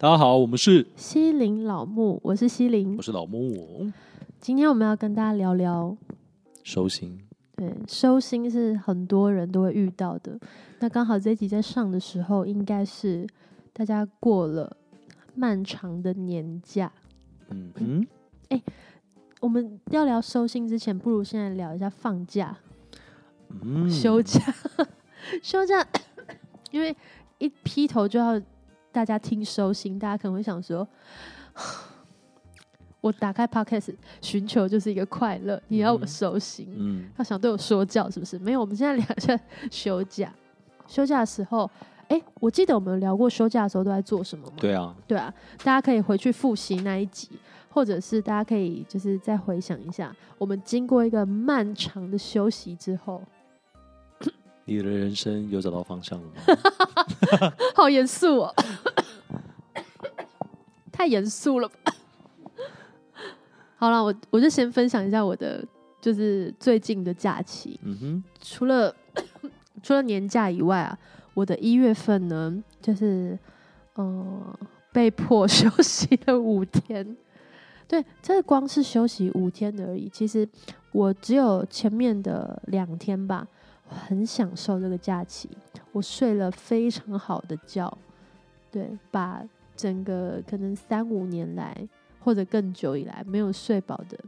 大家好，我们是西林老木，我是西林，我是老木。今天我们要跟大家聊聊收心。对，收心是很多人都会遇到的。那刚好这一集在上的时候，应该是大家过了漫长的年假。嗯嗯。哎、欸，我们要聊收心之前，不如现在聊一下放假。嗯。休假，休假，因为一劈头就要。大家听收心，大家可能会想说：“ 我打开 Podcast 寻求就是一个快乐，你要我收心，嗯，他想对我说教是不是？没有，我们现在聊一下休假。休假的时候，哎、欸，我记得我们聊过休假的时候都在做什么吗？对啊，对啊，大家可以回去复习那一集，或者是大家可以就是再回想一下，我们经过一个漫长的休息之后。”你的人生有找到方向了吗？好严肃哦，太严肃了吧。好了，我我就先分享一下我的，就是最近的假期。嗯哼，除了 除了年假以外啊，我的一月份呢，就是嗯、呃，被迫休息了五天。对，这光是休息五天而已。其实我只有前面的两天吧。很享受这个假期，我睡了非常好的觉，对，把整个可能三五年来或者更久以来没有睡饱的，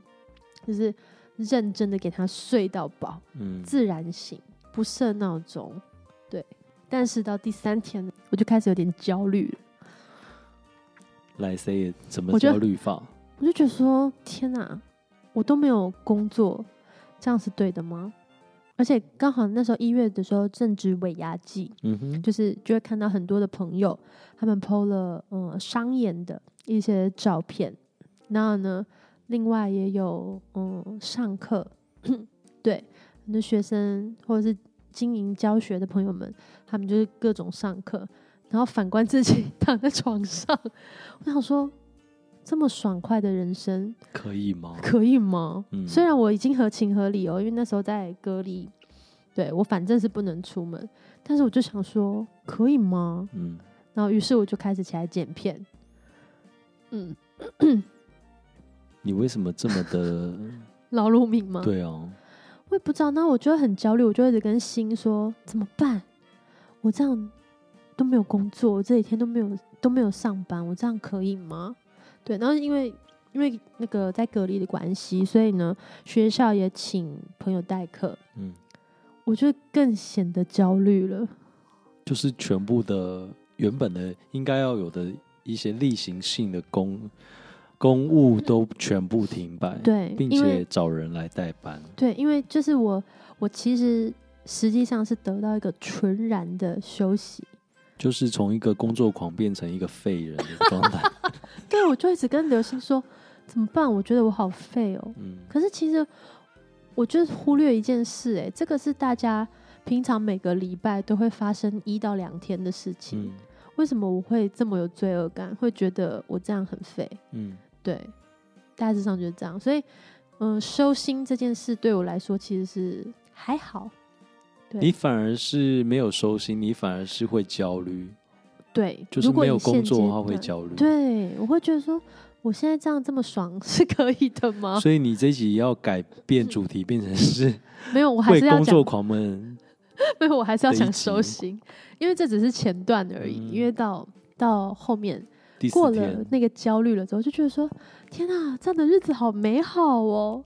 就是认真的给他睡到饱，嗯，自然醒，不设闹钟，对。但是到第三天，我就开始有点焦虑了。来 say 怎么焦虑法？我就觉得说，天哪，我都没有工作，这样是对的吗？而且刚好那时候一月的时候正值尾牙季，嗯哼，就是就会看到很多的朋友，他们 PO 了嗯商演的一些照片，然后呢，另外也有嗯上课，对，很多学生或者是经营教学的朋友们，他们就是各种上课，然后反观自己躺在床上，我想说。这么爽快的人生可以吗？可以吗？嗯，虽然我已经合情合理哦，因为那时候在隔离，对，我反正是不能出门，但是我就想说，可以吗？嗯，然后于是我就开始起来剪片。嗯，你为什么这么的 劳碌命吗？对啊，我也不知道。那我就会很焦虑，我就一直跟心说怎么办？我这样都没有工作，我这几天都没有都没有上班，我这样可以吗？对，然后因为因为那个在隔离的关系，所以呢，学校也请朋友代课。嗯，我就更显得焦虑了。就是全部的原本的应该要有的一些例行性的公公务都全部停摆，对，并且找人来代班。对，因为就是我我其实实际上是得到一个纯然的休息。就是从一个工作狂变成一个废人的状态。对，我就一直跟刘星说怎么办？我觉得我好废哦。嗯。可是其实我就是忽略一件事，哎，这个是大家平常每个礼拜都会发生一到两天的事情。嗯。为什么我会这么有罪恶感？会觉得我这样很废？嗯。对，大致上就是这样。所以，嗯、呃，收心这件事对我来说其实是还好。你反而是没有收心，你反而是会焦虑。对，就是没有工作的话会焦虑。对，我会觉得说，我现在这样这么爽是可以的吗？所以你这一集要改变主题，变成是没有，我还是要为工作狂们。没有，我还是要想收心，因为这只是前段而已。嗯、因为到到后面过了那个焦虑了之后，就觉得说，天啊，这样的日子好美好哦。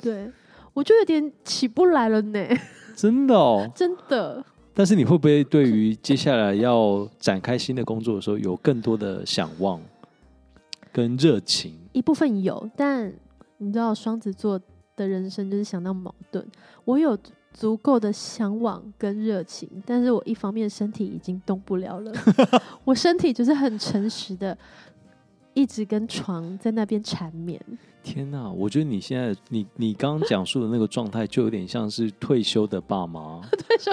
对，我就有点起不来了呢。真的哦，真的。但是你会不会对于接下来要展开新的工作的时候，有更多的想望跟热情？一部分有，但你知道双子座的人生就是相当矛盾。我有足够的向往跟热情，但是我一方面身体已经动不了了，我身体就是很诚实的。一直跟床在那边缠绵。天哪，我觉得你现在你你刚刚讲述的那个状态，就有点像是退休的爸妈。退休，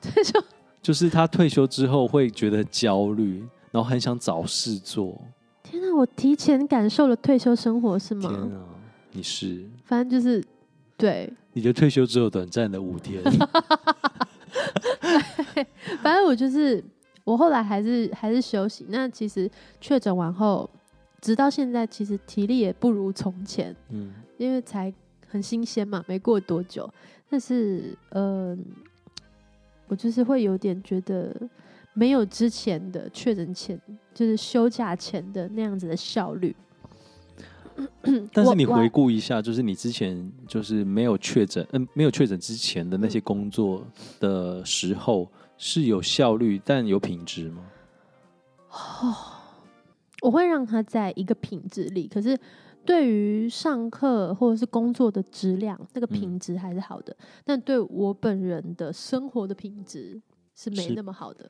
退休，就是他退休之后会觉得焦虑，然后很想找事做。天哪，我提前感受了退休生活是吗？天哪，你是？反正就是对。你的退休只有短暂的五天。反正我就是。我后来还是还是休息。那其实确诊完后，直到现在，其实体力也不如从前。嗯，因为才很新鲜嘛，没过多久。但是，嗯、呃，我就是会有点觉得没有之前的确诊前，就是休假前的那样子的效率。但是你回顾一下，就是你之前就是没有确诊，嗯，没有确诊之前的那些工作的时候，是有效率但有品质吗？哦，我会让他在一个品质里，可是对于上课或者是工作的质量，那个品质还是好的。嗯，但对我本人的生活的品质是没那么好的。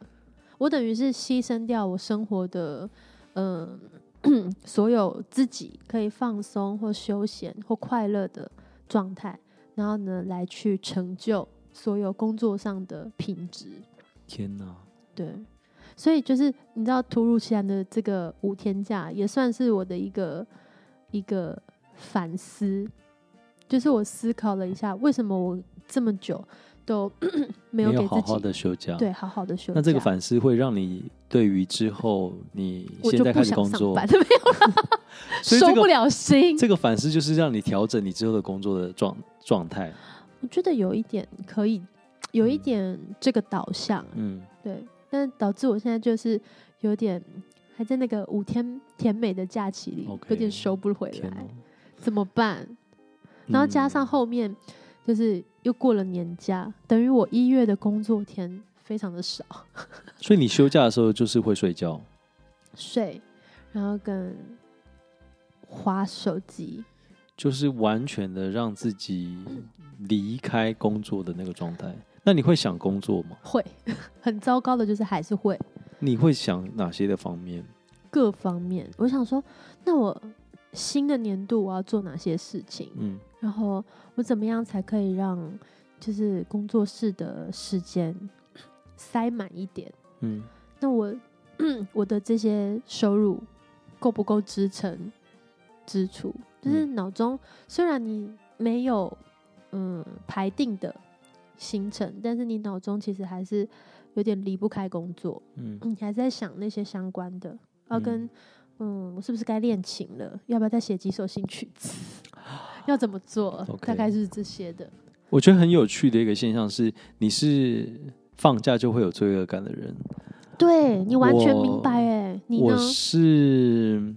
我等于是牺牲掉我生活的，嗯。所有自己可以放松或休闲或快乐的状态，然后呢，来去成就所有工作上的品质。天哪！对，所以就是你知道，突如其来的这个五天假，也算是我的一个一个反思。就是我思考了一下，为什么我这么久。都 没有给自己好好的休假，对，好好的休假。那这个反思会让你对于之后你现在开始工作，没有收 不了心。这个反思就是让你调整你之后的工作的状状态。我觉得有一点可以，有一点这个导向，嗯，对。但导致我现在就是有点还在那个五天甜美的假期里，okay, 有点收不回来，怎么办？然后加上后面。就是又过了年假，等于我一月的工作天非常的少，所以你休假的时候就是会睡觉，睡，然后跟划手机，就是完全的让自己 离开工作的那个状态。那你会想工作吗？会，很糟糕的就是还是会。你会想哪些的方面？各方面，我想说，那我新的年度我要做哪些事情？嗯。然后我怎么样才可以让就是工作室的时间塞满一点？嗯，那我 我的这些收入够不够支撑支出？就是脑中虽然你没有嗯排定的行程，但是你脑中其实还是有点离不开工作。嗯，你还在想那些相关的，要跟嗯我是不是该练琴了？要不要再写几首新曲子？要怎么做？Okay. 大概是这些的。我觉得很有趣的一个现象是，你是放假就会有罪恶感的人。对，你完全明白哎，你呢？我是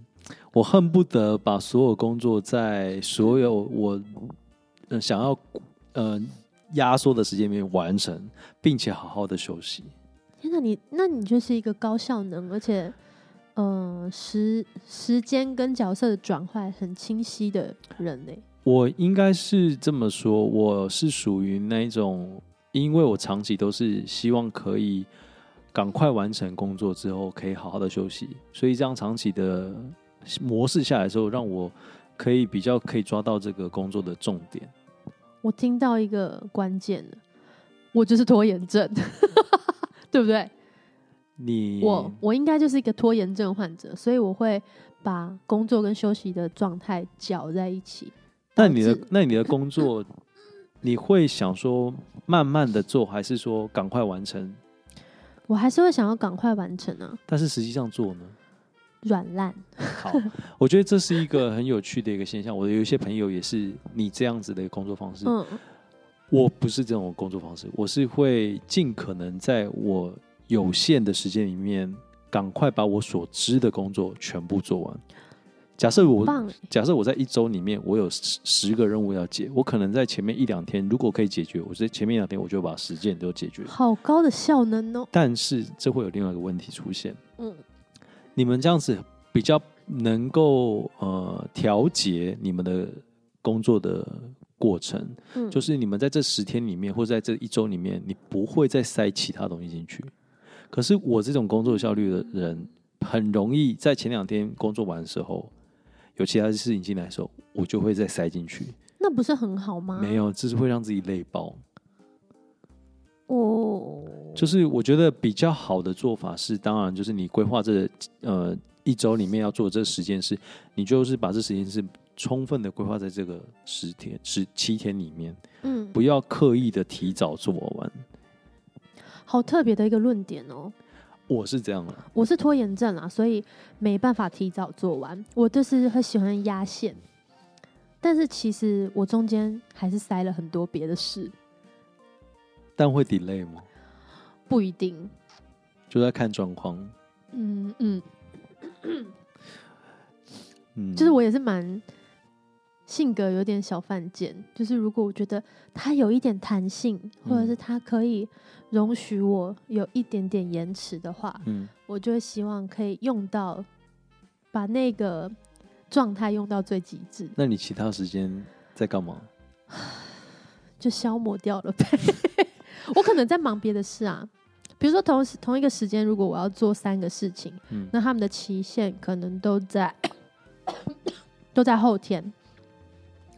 我恨不得把所有工作在所有我想要呃压缩的时间里面完成，并且好好的休息。天哪，你那你就是一个高效能，而且呃时时间跟角色的转换很清晰的人呢。我应该是这么说，我是属于那一种，因为我长期都是希望可以赶快完成工作之后，可以好好的休息，所以这样长期的模式下来之后，让我可以比较可以抓到这个工作的重点。我听到一个关键了，我就是拖延症，对不对？你我我应该就是一个拖延症患者，所以我会把工作跟休息的状态搅在一起。那你的那你的工作，你会想说慢慢的做，还是说赶快完成？我还是会想要赶快完成啊。但是实际上做呢？软烂。好，我觉得这是一个很有趣的一个现象。我有一些朋友也是你这样子的工作方式。嗯。我不是这种工作方式，我是会尽可能在我有限的时间里面，赶快把我所知的工作全部做完。假设我假设我在一周里面，我有十十个任务要解，我可能在前面一两天，如果可以解决，我在前面一两天我就把十件都解决。好高的效能哦！但是这会有另外一个问题出现。嗯，你们这样子比较能够呃调节你们的工作的过程，嗯，就是你们在这十天里面或者在这一周里面，你不会再塞其他东西进去。可是我这种工作效率的人，很容易在前两天工作完的时候。有其他的事情进来的时候，我就会再塞进去。那不是很好吗？没有，这是会让自己累爆。哦，就是我觉得比较好的做法是，当然就是你规划这呃一周里面要做这十件事，你就是把这十件事充分的规划在这个十天、十七天里面。嗯，不要刻意的提早做完。好特别的一个论点哦。我是这样的，我是拖延症啊，所以没办法提早做完。我就是很喜欢压线，但是其实我中间还是塞了很多别的事。但会 delay 吗？不一定，就在看状况。嗯嗯。嗯，就是我也是蛮性格有点小犯贱，就是如果我觉得它有一点弹性，或者是它可以容许我有一点点延迟的话，嗯，我就会希望可以用到把那个状态用到最极致。那你其他时间在干嘛？就消磨掉了呗。我可能在忙别的事啊，比如说同时同一个时间，如果我要做三个事情，嗯，那他们的期限可能都在。都在后天，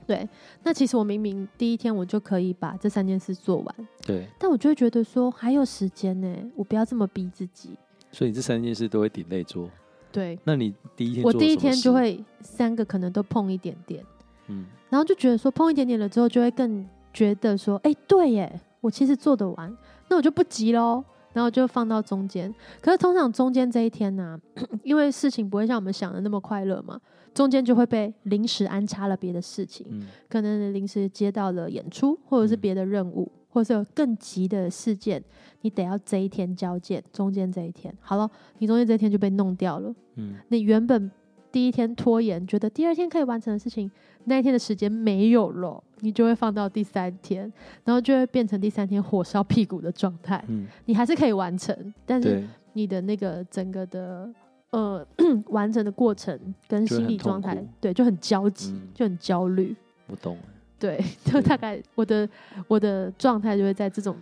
对。那其实我明明第一天我就可以把这三件事做完，对。但我就会觉得说还有时间呢，我不要这么逼自己。所以这三件事都会 delay 做，对。那你第一天我第一天就会三个可能都碰一点点，嗯。然后就觉得说碰一点点了之后，就会更觉得说，哎，对耶，我其实做得完，那我就不急喽。然后就放到中间，可是通常中间这一天呢、啊，因为事情不会像我们想的那么快乐嘛，中间就会被临时安插了别的事情，嗯、可能临时接到了演出，或者是别的任务，嗯、或者是有更急的事件，你得要这一天交件。中间这一天，好了，你中间这一天就被弄掉了。嗯，你原本第一天拖延，觉得第二天可以完成的事情，那一天的时间没有了。你就会放到第三天，然后就会变成第三天火烧屁股的状态。嗯，你还是可以完成，但是你的那个整个的呃 完成的过程跟心理状态，对，就很焦急，嗯、就很焦虑。我懂。对，就大概我的我的状态就会在这种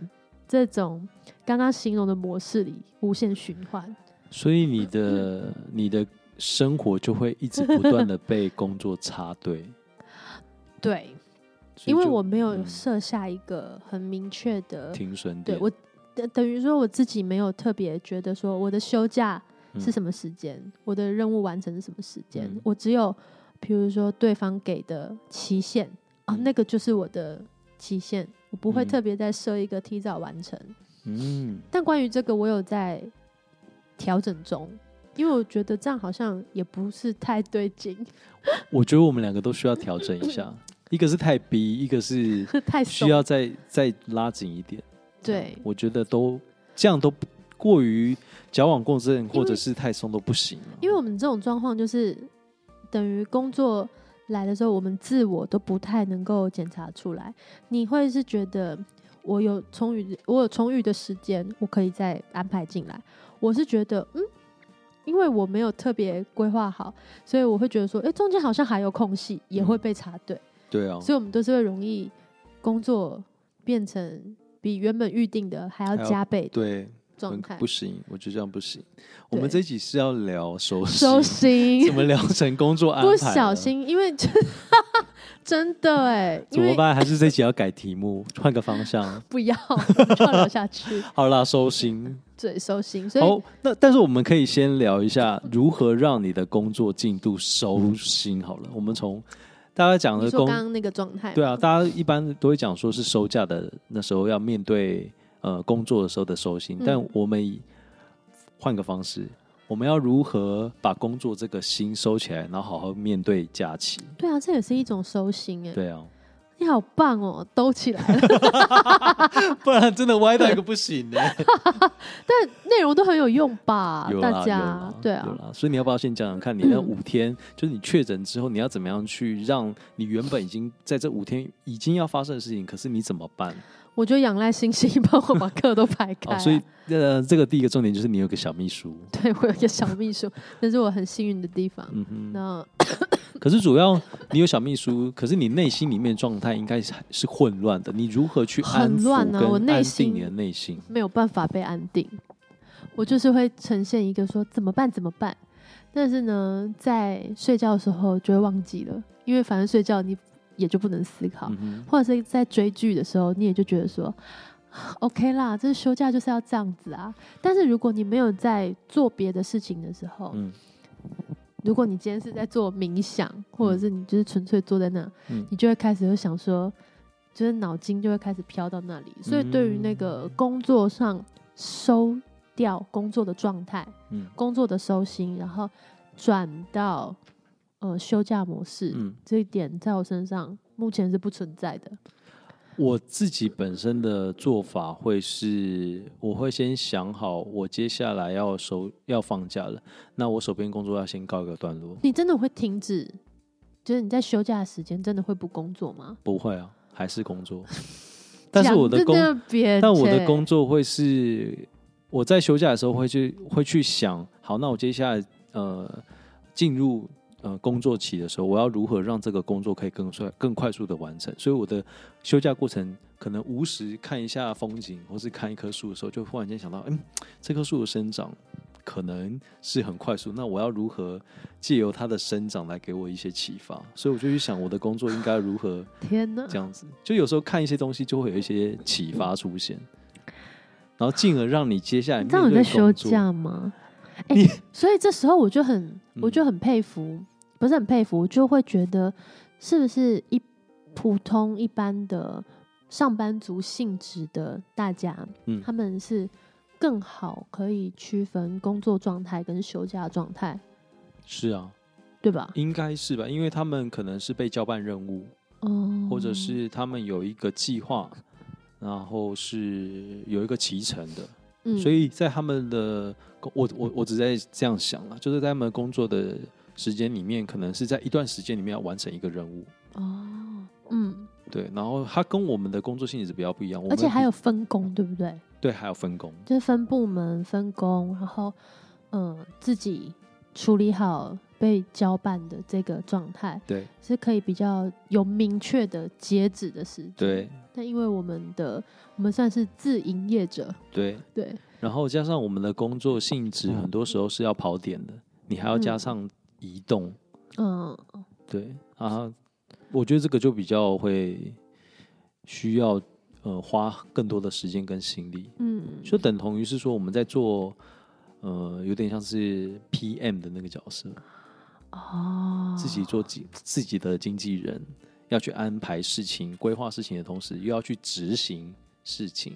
这种刚刚形容的模式里无限循环。所以你的、嗯、你的生活就会一直不断的 被工作插队。对。因为我没有设下一个很明确的停损点，对我等等于说我自己没有特别觉得说我的休假是什么时间，嗯、我的任务完成是什么时间，嗯、我只有比如说对方给的期限啊，那个就是我的期限，我不会特别再设一个提早完成。嗯，但关于这个我有在调整中，因为我觉得这样好像也不是太对劲。我觉得我们两个都需要调整一下。一个是太逼，一个是 需要再再拉紧一点。对，我觉得都这样都过于矫枉过正，或者是太松都不行。因为我们这种状况就是等于工作来的时候，我们自我都不太能够检查出来。你会是觉得我有充裕，我有充裕的时间，我可以再安排进来。我是觉得，嗯，因为我没有特别规划好，所以我会觉得说，哎，中间好像还有空隙，也会被插队。对啊，所以我们都是会容易工作变成比原本预定的还要加倍的对状态，不行，我觉得这样不行。我们这一集是要聊收收心，怎么聊成工作安排？不小心，因为真的哎，怎么办？还是这一集要改题目，换个方向？不要，要聊下去。好啦，收心，对，收心。所以，好，那但是我们可以先聊一下如何让你的工作进度收心。好了，我们从。大家讲的工，刚刚那个状态，对啊，大家一般都会讲说是收假的那时候要面对呃工作的时候的收心，嗯、但我们换个方式，我们要如何把工作这个心收起来，然后好好面对假期？对啊，这也是一种收心哎。对啊。你好棒哦，兜起来了，不然真的歪到一个不行呢。但内容都很有用吧？有大家对啊，所以你要不要先讲讲看，你那五天，就是你确诊之后，你要怎么样去让你原本已经在这五天已经要发生的事情，可是你怎么办？我就仰赖星星帮我把课都排开、啊。所以呃，这个第一个重点就是你有个小秘书。对，我有个小秘书，那是我很幸运的地方。嗯哼。那 可是主要你有小秘书，可是你内心里面状态应该是是混乱的。你如何去安抚跟安定你的内心？没有办法被安定，我就是会呈现一个说怎么办怎么办，但是呢，在睡觉的时候就会忘记了，因为反正睡觉你。也就不能思考，嗯、或者是在追剧的时候，你也就觉得说，OK 啦，这休假就是要这样子啊。但是如果你没有在做别的事情的时候，嗯、如果你今天是在做冥想，或者是你就是纯粹坐在那，嗯、你就会开始会想说，就是脑筋就会开始飘到那里。所以对于那个工作上收掉工作的状态，嗯，工作的收心，然后转到呃休假模式，嗯，这一点在我身上目前是不存在的。我自己本身的做法会是，我会先想好我接下来要收要放假了，那我手边工作要先告一个段落。你真的会停止？就是你在休假的时间真的会不工作吗？不会啊，还是工作。但是我的工，但我的工作会是我在休假的时候会去会去想，好，那我接下来呃进入呃工作期的时候，我要如何让这个工作可以更快更快速的完成？所以我的休假过程可能无时看一下风景，或是看一棵树的时候，就忽然间想到，嗯，这棵树的生长。可能是很快速，那我要如何借由它的生长来给我一些启发？所以我就去想我的工作应该如何？天哪，这样子就有时候看一些东西就会有一些启发出现，然后进而让你接下来面对工作。你在休假吗？哎、欸，所以这时候我就很，我就很佩服，嗯、不是很佩服，就会觉得是不是一普通一般的上班族性质的大家，嗯，他们是。更好可以区分工作状态跟休假状态，是啊，对吧？应该是吧，因为他们可能是被交办任务，哦，或者是他们有一个计划，然后是有一个期程的，嗯，所以在他们的我我我只在这样想了，就是在他们工作的时间里面，可能是在一段时间里面要完成一个任务，哦，嗯，对，然后它跟我们的工作性质比较不一样，而且还有分工，对不对？对，还有分工，就是分部门分工，然后嗯，自己处理好被交办的这个状态，对，是可以比较有明确的截止的时间。对，但因为我们的我们算是自营业者，对。对，然后加上我们的工作性质，很多时候是要跑点的，你还要加上移动，嗯，对啊，我觉得这个就比较会需要。呃，花更多的时间跟心力，嗯，就等同于是说我们在做，呃，有点像是 PM 的那个角色，哦，自己做自自己的经纪人，要去安排事情、规划事情的同时，又要去执行事情。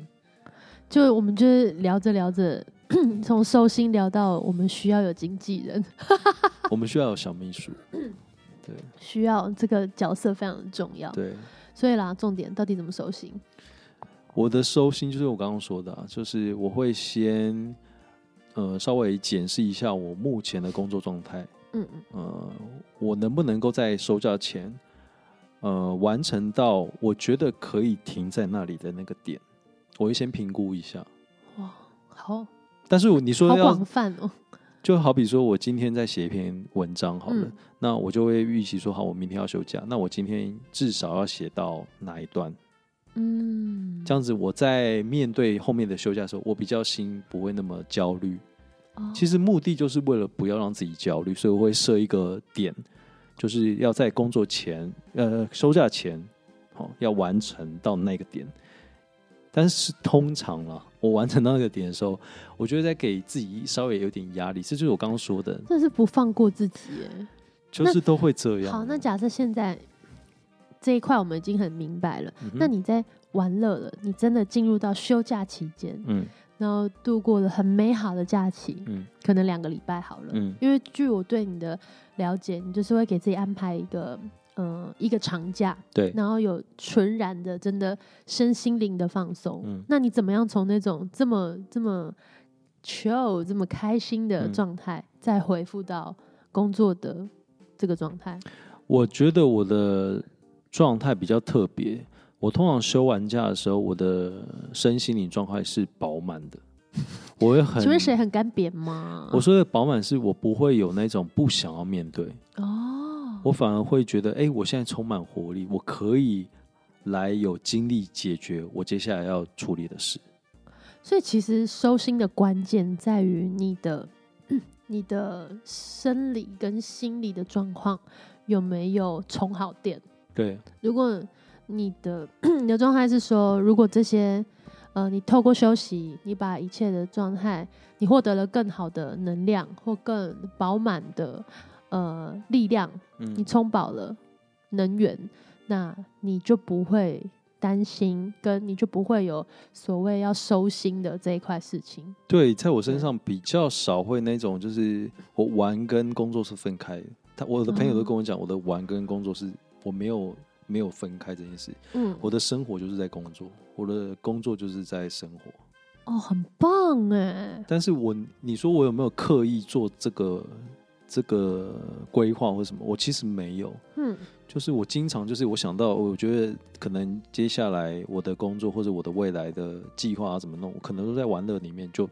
就我们就是聊着聊着，从收心聊到我们需要有经纪人，我们需要有小秘书，对，需要这个角色非常重要，对，所以啦，重点到底怎么收心？我的收心就是我刚刚说的啊，就是我会先呃稍微检视一下我目前的工作状态，嗯嗯，呃，我能不能够在收假前呃完成到我觉得可以停在那里的那个点，我会先评估一下。哇，好，但是你说要广泛哦，就好比说我今天在写一篇文章好了，嗯，那我就会预期说好，我明天要休假，那我今天至少要写到哪一段？嗯，这样子我在面对后面的休假的时候，我比较心不会那么焦虑。哦，其实目的就是为了不要让自己焦虑，所以我会设一个点，就是要在工作前，呃，休假前，好，要完成到那个点。但是通常啦，我完成到那个点的时候，我觉得在给自己稍微有点压力，这就是我刚刚说的，这是不放过自己耶，就是都会这样。好，那假设现在。这一块我们已经很明白了。嗯、那你在玩乐了，你真的进入到休假期间，嗯，然后度过了很美好的假期，嗯，可能两个礼拜好了，嗯，因为据我对你的了解，你就是会给自己安排一个，呃，一个长假，对，然后有纯然的真的身心灵的放松。嗯，那你怎么样从那种这么这么 chill 这么开心的状态，嗯、再回复到工作的这个状态？我觉得我的。状态比较特别，我通常休完假的时候，我的身心灵状态是饱满的。我会很，请问谁很干瘪吗？我说的饱满是我不会有那种不想要面对哦，我反而会觉得，哎、欸，我现在充满活力，我可以来有精力解决我接下来要处理的事。所以，其实收心的关键在于你的、嗯、你的生理跟心理的状况有没有充好电。对，如果你的 你的状态是说，如果这些呃，你透过休息，你把一切的状态，你获得了更好的能量或更饱满的呃力量，嗯、你充饱了能源，那你就不会担心，跟你就不会有所谓要收心的这一块事情。对，在我身上比较少会那种，就是我玩跟工作是分开的。他我的朋友都跟我讲，我的玩跟工作是我没有没有分开这件事。嗯，我的生活就是在工作，我的工作就是在生活。哦，很棒哎！但是我你说我有没有刻意做这个这个规划或什么？我其实没有。嗯，就是我经常就是我想到，我觉得可能接下来我的工作或者我的未来的计划啊怎么弄，我可能都在玩乐里面就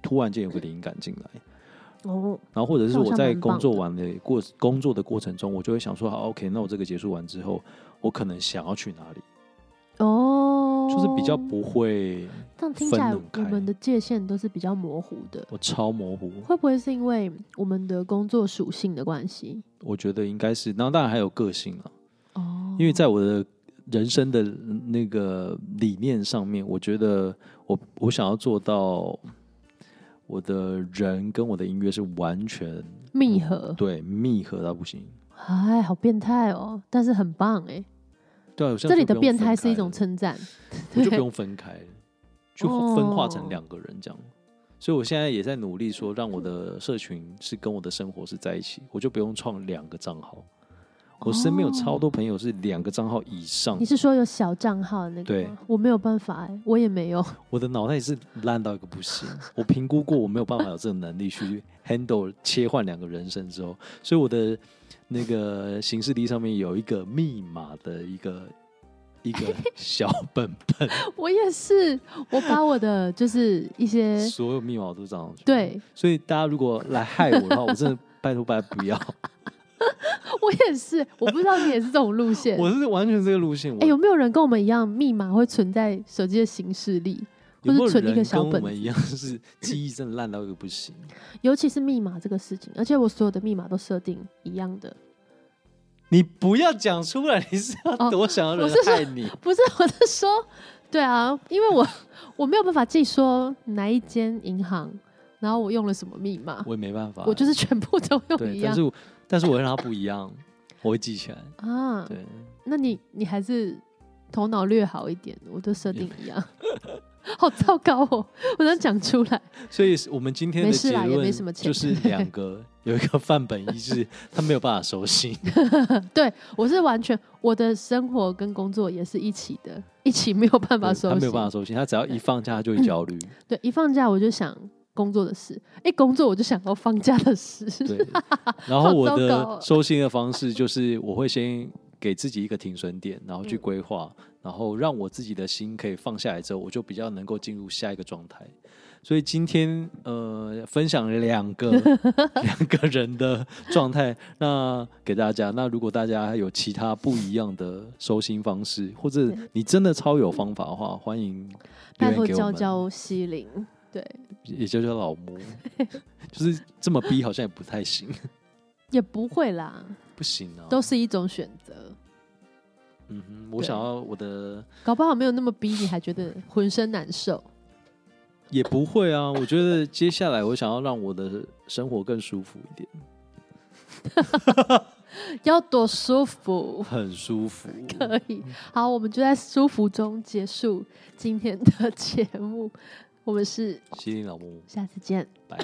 突然间有个灵感进来。哦，然后或者是我在工作完的过工作的过程中，我就会想说，好，OK，那我这个结束完之后，我可能想要去哪里？哦，就是比较不会。这样听起来，我们的界限都是比较模糊的。我超模糊，会不会是因为我们的工作属性的关系？我觉得应该是，然后当然还有个性啊。哦，因为在我的人生的那个理念上面，我觉得我我想要做到。我的人跟我的音乐是完全密合，对，密合到不行。哎，好变态哦！但是很棒哎。对，这里的变态是一种称赞，我就不用分开，就分化成两个人这样。所以我现在也在努力说，让我的社群是跟我的生活是在一起，我就不用创两个账号。我身边有超多朋友是两个账号以上。你是说有小账号那个？对，我没有办法哎，我也没有。我的脑袋也是烂到一个不行。我评估过，我没有办法有这个能力去 handle 切换两个人生之后，所以我的那个行事历上面有一个密码的一个一个小本本。我也是，我把我的就是一些所有密码都上去。对，所以大家如果来害我的话，我真的拜托拜托不要。我也是，我不知道你也是这种路线。我是完全这个路线。哎、欸，有没有人跟我们一样，密码会存在手机的行事历，或者存一个小本？跟我们一样，是记忆真的烂到一个不行。尤其是密码这个事情，而且我所有的密码都设定一样的。你不要讲出来，你是要多想要人害你？哦、不是，我是说，对啊，因为我 我没有办法记说哪一间银行，然后我用了什么密码，我也没办法，我就是全部都用一样。但是但是我会让它不一样，我会记起来啊。对，那你你还是头脑略好一点，我都设定一样，好糟糕哦！我能讲出来。所以我们今天的结论就是两个 有一个范本一致，他没有办法收心。对，我是完全我的生活跟工作也是一起的，一起没有办法收心。他没有办法收心，他只要一放假他就会焦虑。对，一放假我就想。工作的事，一工作我就想到放假的事。对，然后我的收心的方式就是，我会先给自己一个停损点，然后去规划，嗯、然后让我自己的心可以放下来之后，我就比较能够进入下一个状态。所以今天呃，分享两个 两个人的状态，那给大家。那如果大家有其他不一样的收心方式，或者你真的超有方法的话，欢迎拜托教教西林。对，也教教老母，就是这么逼，好像也不太行。也不会啦，不行啊，都是一种选择。嗯哼，我想要我的，搞不好没有那么逼，你还觉得浑身难受？也不会啊，我觉得接下来我想要让我的生活更舒服一点。要多舒服？很舒服，可以。好，我们就在舒服中结束今天的节目。我们是希伶老木，下次见，拜。